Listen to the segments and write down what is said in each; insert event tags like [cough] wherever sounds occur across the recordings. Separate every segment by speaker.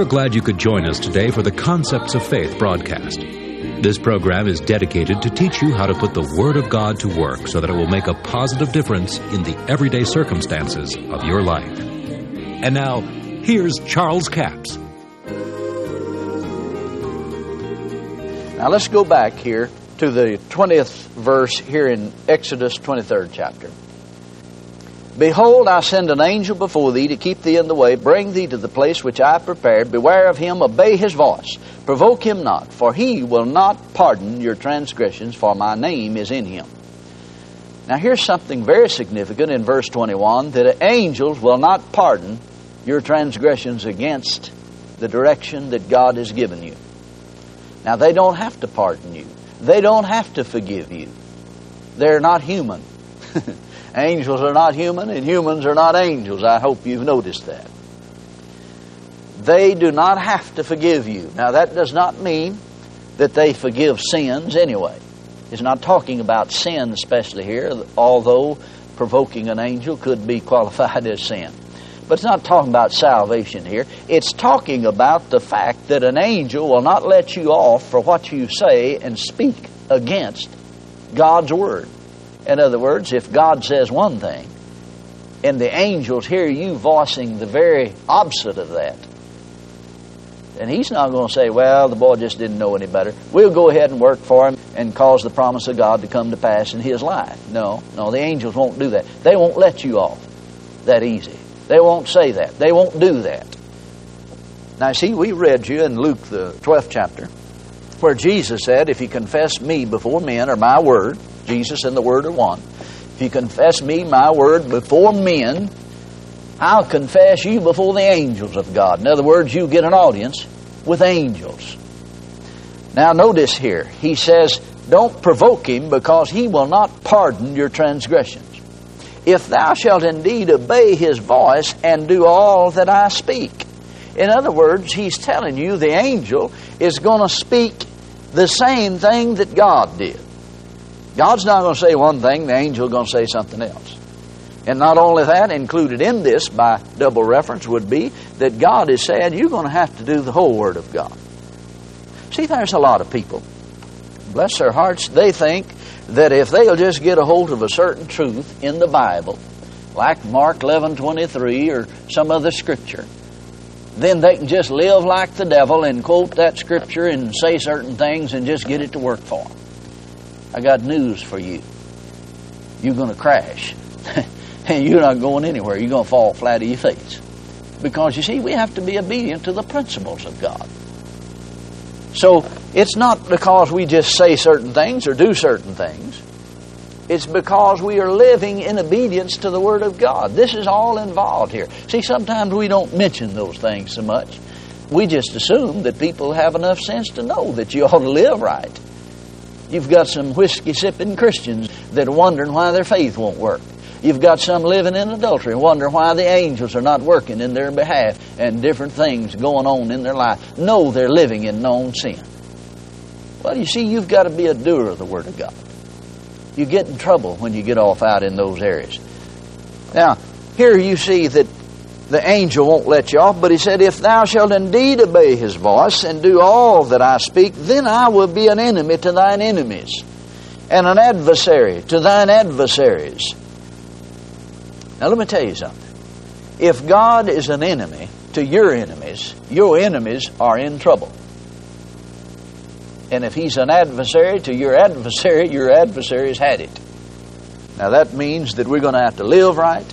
Speaker 1: are glad you could join us today for the Concepts of Faith broadcast. This program is dedicated to teach you how to put the Word of God to work so that it will make a positive difference in the everyday circumstances of your life. And now, here's Charles Capps.
Speaker 2: Now let's go back here to the 20th verse here in Exodus 23rd chapter. Behold, I send an angel before thee to keep thee in the way, bring thee to the place which I have prepared. Beware of him, obey his voice. Provoke him not, for he will not pardon your transgressions, for my name is in him. Now here's something very significant in verse 21 that angels will not pardon your transgressions against the direction that God has given you. Now they don't have to pardon you. They don't have to forgive you. They're not human. [laughs] Angels are not human, and humans are not angels. I hope you've noticed that. They do not have to forgive you. Now, that does not mean that they forgive sins anyway. It's not talking about sin, especially here, although provoking an angel could be [laughs] qualified as sin. But it's not talking about salvation here. It's talking about the fact that an angel will not let you off for what you say and speak against God's Word. In other words, if God says one thing, and the angels hear you voicing the very opposite of that, then he's not going to say, well, the boy just didn't know any better. We'll go ahead and work for him and cause the promise of God to come to pass in his life. No, no, the angels won't do that. They won't let you off that easy. They won't say that. They won't do that. Now, see, we read you in Luke, the 12th chapter, where Jesus said, If you confess me before men or my word, Jesus and the Word are one. If you confess me, my word, before men, I'll confess you before the angels of God. In other words, you get an audience with angels. Now, notice here, he says, Don't provoke him because he will not pardon your transgressions. If thou shalt indeed obey his voice and do all that I speak. In other words, he's telling you the angel is going to speak the same thing that God did. God's not going to say one thing, the angel is going to say something else. And not only that, included in this by double reference would be that God is saying you're going to have to do the whole Word of God. See, there's a lot of people, bless their hearts, they think that if they'll just get a hold of a certain truth in the Bible, like Mark 11 23 or some other scripture, then they can just live like the devil and quote that scripture and say certain things and just get it to work for them. I got news for you. You're going to crash. [laughs] and you're not going anywhere. You're going to fall flat on your face. Because you see, we have to be obedient to the principles of God. So it's not because we just say certain things or do certain things. It's because we are living in obedience to the Word of God. This is all involved here. See, sometimes we don't mention those things so much. We just assume that people have enough sense to know that you ought to live right. You've got some whiskey sipping Christians that are wondering why their faith won't work. You've got some living in adultery, wondering why the angels are not working in their behalf and different things going on in their life. No, they're living in known sin. Well, you see, you've got to be a doer of the Word of God. You get in trouble when you get off out in those areas. Now, here you see that the angel won't let you off, but he said, If thou shalt indeed obey his voice and do all that I speak, then I will be an enemy to thine enemies, and an adversary to thine adversaries. Now let me tell you something. If God is an enemy to your enemies, your enemies are in trouble. And if he's an adversary to your adversary, your adversary's had it. Now that means that we're going to have to live right.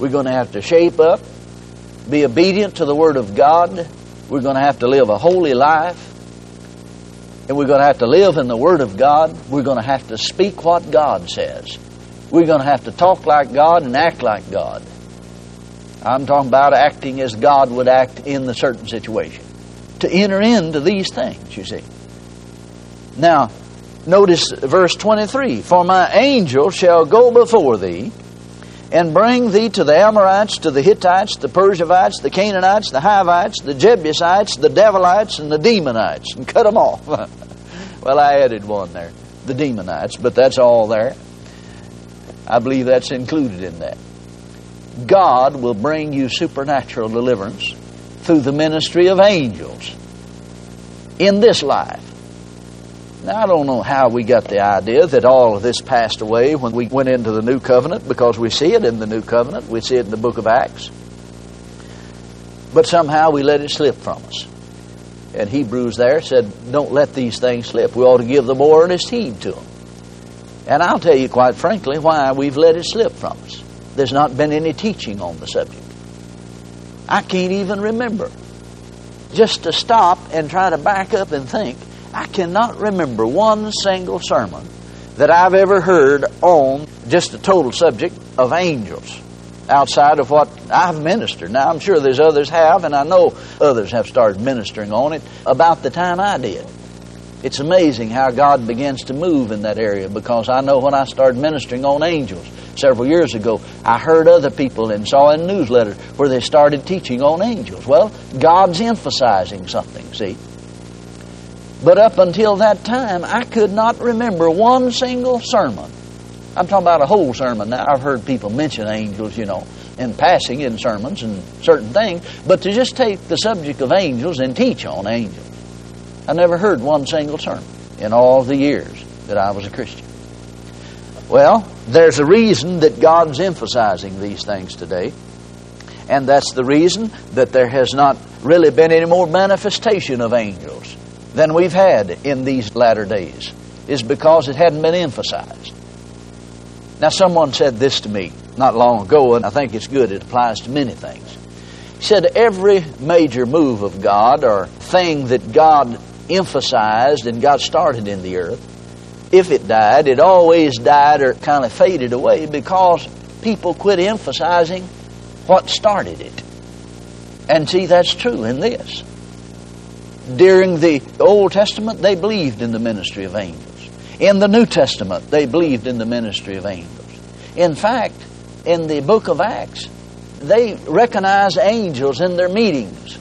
Speaker 2: We're going to have to shape up be obedient to the Word of God. We're going to have to live a holy life. And we're going to have to live in the Word of God. We're going to have to speak what God says. We're going to have to talk like God and act like God. I'm talking about acting as God would act in the certain situation. To enter into these things, you see. Now, notice verse 23 For my angel shall go before thee and bring thee to the Amorites, to the Hittites, the Perizzites, the Canaanites, the Hivites, the Jebusites, the Devilites, and the Demonites, and cut them off. [laughs] well, I added one there, the Demonites, but that's all there. I believe that's included in that. God will bring you supernatural deliverance through the ministry of angels in this life. Now, I don't know how we got the idea that all of this passed away when we went into the New Covenant because we see it in the New Covenant. We see it in the book of Acts. But somehow we let it slip from us. And Hebrews there said, don't let these things slip. We ought to give the more earnest heed to them. And I'll tell you quite frankly why we've let it slip from us. There's not been any teaching on the subject. I can't even remember. Just to stop and try to back up and think, I cannot remember one single sermon that I've ever heard on just the total subject of angels outside of what I've ministered. Now, I'm sure there's others have, and I know others have started ministering on it about the time I did. It's amazing how God begins to move in that area because I know when I started ministering on angels several years ago, I heard other people and saw in newsletters where they started teaching on angels. Well, God's emphasizing something, see. But up until that time, I could not remember one single sermon. I'm talking about a whole sermon now. I've heard people mention angels, you know, in passing in sermons and certain things, but to just take the subject of angels and teach on angels. I never heard one single sermon in all the years that I was a Christian. Well, there's a reason that God's emphasizing these things today. And that's the reason that there has not really been any more manifestation of angels than we've had in these latter days, is because it hadn't been emphasized. Now, someone said this to me not long ago, and I think it's good. It applies to many things. He said, Every major move of God or thing that God emphasized and got started in the earth, if it died, it always died or kind of faded away because people quit emphasizing what started it. And see, that's true in this. During the Old Testament, they believed in the ministry of angels. In the New Testament, they believed in the ministry of angels. In fact, in the book of Acts, they recognize angels in their meetings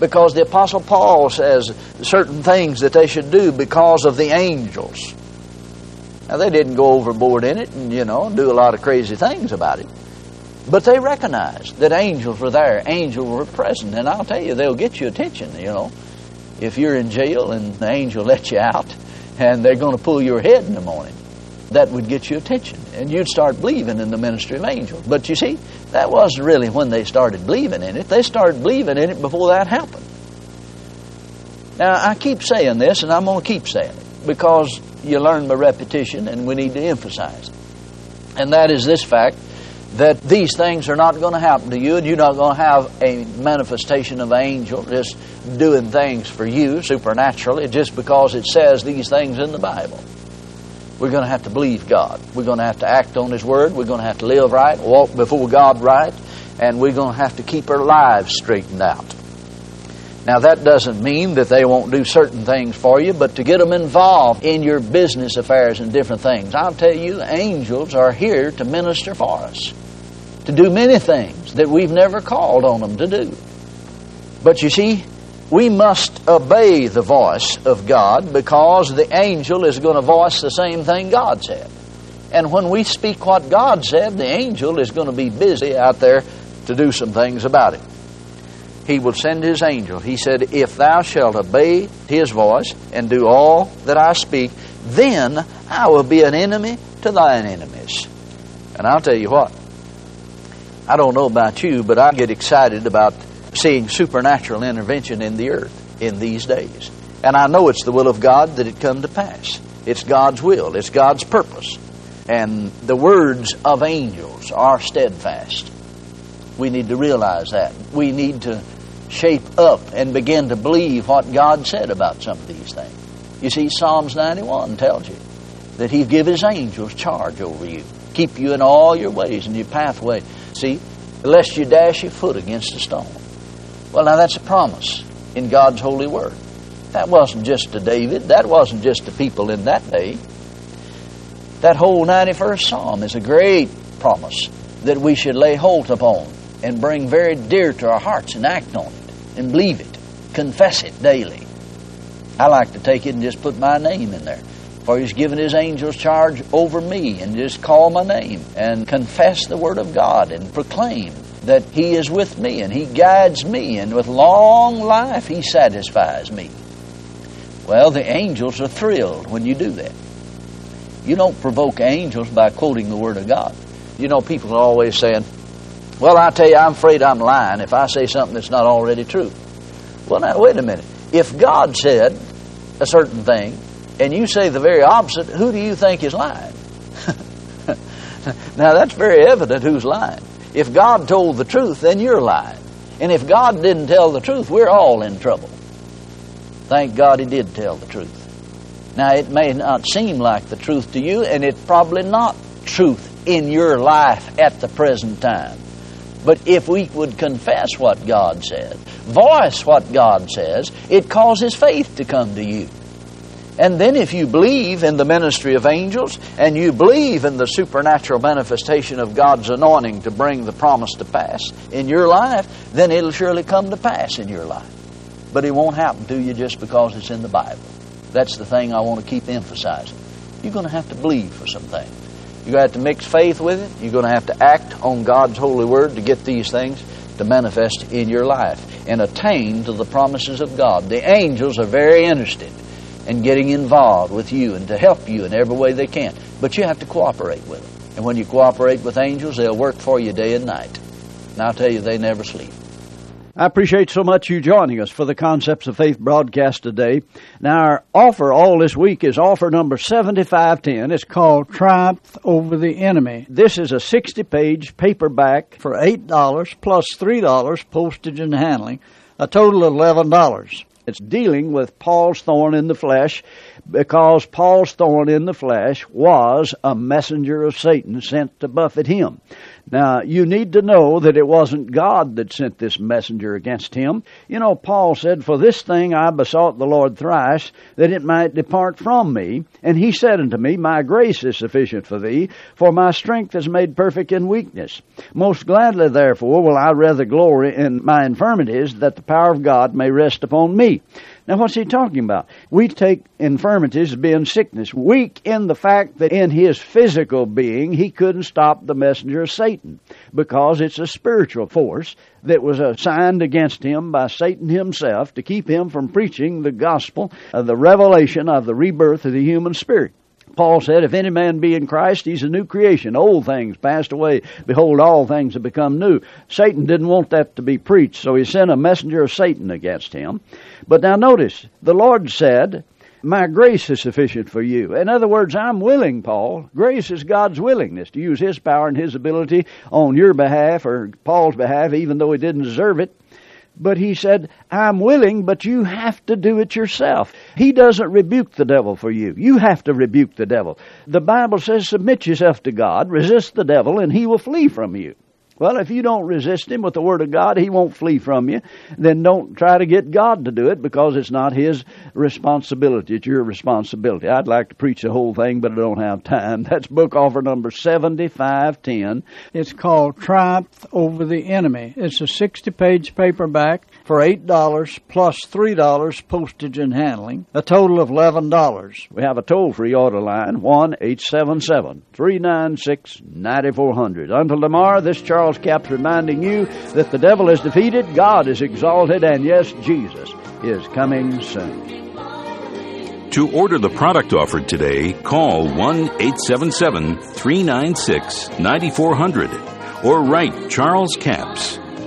Speaker 2: because the Apostle Paul says certain things that they should do because of the angels. Now, they didn't go overboard in it and, you know, do a lot of crazy things about it. But they recognized that angels were there, angels were present. And I'll tell you, they'll get you attention, you know. If you're in jail and the angel lets you out and they're going to pull your head in the morning, that would get you attention. And you'd start believing in the ministry of angels. But you see, that wasn't really when they started believing in it. They started believing in it before that happened. Now, I keep saying this, and I'm going to keep saying it because you learn by repetition, and we need to emphasize it. And that is this fact that these things are not going to happen to you, and you're not going to have a manifestation of an angel just doing things for you supernaturally just because it says these things in the Bible. We're going to have to believe God. We're going to have to act on His Word. We're going to have to live right, walk before God right, and we're going to have to keep our lives straightened out. Now, that doesn't mean that they won't do certain things for you, but to get them involved in your business affairs and different things. I'll tell you, angels are here to minister for us, to do many things that we've never called on them to do. But you see, we must obey the voice of God because the angel is going to voice the same thing God said. And when we speak what God said, the angel is going to be busy out there to do some things about it he will send his angel. He said, If thou shalt obey his voice and do all that I speak, then I will be an enemy to thine enemies. And I'll tell you what, I don't know about you, but I get excited about seeing supernatural intervention in the earth in these days. And I know it's the will of God that it come to pass. It's God's will, it's God's purpose. And the words of angels are steadfast. We need to realize that. We need to shape up and begin to believe what God said about some of these things. You see, Psalms 91 tells you that He'd give His angels charge over you, keep you in all your ways and your pathway. See, lest you dash your foot against a stone. Well, now that's a promise in God's holy word. That wasn't just to David, that wasn't just to people in that day. That whole 91st Psalm is a great promise that we should lay hold upon and bring very dear to our hearts and act on it and believe it. Confess it daily. I like to take it and just put my name in there. For he's given his angels charge over me and just call my name and confess the word of God and proclaim that He is with me and He guides me, and with long life He satisfies me. Well, the angels are thrilled when you do that. You don't provoke angels by quoting the Word of God. You know, people are always saying, Well, I tell you, I'm afraid I'm lying if I say something that's not already true. Well, now, wait a minute. If God said a certain thing, and you say the very opposite, who do you think is lying? [laughs] now, that's very evident who's lying. If God told the truth, then you're lying. And if God didn't tell the truth, we're all in trouble. Thank God He did tell the truth. Now, it may not seem like the truth to you, and it's probably not truth in your life at the present time. But if we would confess what God says, voice what God says, it causes faith to come to you. And then if you believe in the ministry of angels and you believe in the supernatural manifestation of God's anointing to bring the promise to pass in your life, then it'll surely come to pass in your life. But it won't happen to you just because it's in the Bible. That's the thing I want to keep emphasizing. You're going to have to believe for some things. You're going to have to mix faith with it. You're going to have to act on God's holy word to get these things to manifest in your life and attain to the promises of God. The angels are very interested in getting involved with you and to help you in every way they can. But you have to cooperate with them. And when you cooperate with angels, they'll work for you day and night. And I'll tell you, they never sleep. I appreciate so much you joining us for the Concepts of Faith broadcast today. Now, our offer all this week is offer number 7510. It's called Triumph Over the Enemy. This is a 60 page paperback for $8 plus $3 postage and handling, a total of $11. It's dealing with Paul's thorn in the flesh because Paul's thorn in the flesh was a messenger of Satan sent to buffet him. Now, you need to know that it wasn't God that sent this messenger against him. You know, Paul said, For this thing I besought the Lord thrice, that it might depart from me. And he said unto me, My grace is sufficient for thee, for my strength is made perfect in weakness. Most gladly, therefore, will I rather glory in my infirmities, that the power of God may rest upon me. Now, what's he talking about? We take infirmities as being sickness, weak in the fact that in his physical being he couldn't stop the messenger of Satan because it's a spiritual force that was assigned against him by Satan himself to keep him from preaching the gospel of the revelation of the rebirth of the human spirit. Paul said, If any man be in Christ, he's a new creation. Old things passed away. Behold, all things have become new. Satan didn't want that to be preached, so he sent a messenger of Satan against him. But now notice, the Lord said, my grace is sufficient for you. In other words, I'm willing, Paul. Grace is God's willingness to use His power and His ability on your behalf or Paul's behalf, even though he didn't deserve it. But he said, I'm willing, but you have to do it yourself. He doesn't rebuke the devil for you. You have to rebuke the devil. The Bible says, submit yourself to God, resist the devil, and he will flee from you. Well, if you don't resist him with the Word of God, he won't flee from you. Then don't try to get God to do it because it's not his responsibility. It's your responsibility. I'd like to preach the whole thing, but I don't have time. [laughs] That's book offer number 7510. It's called Triumph Over the Enemy. It's a 60 page paperback for $8 plus $3 postage and handling, a total of $11. We have a toll free order line 1 877 396 9400. Until tomorrow, this Charles Charles Capps reminding you that the devil is defeated, God is exalted, and yes, Jesus is coming soon.
Speaker 1: To order the product offered today, call 1 877 396 9400 or write Charles Capps,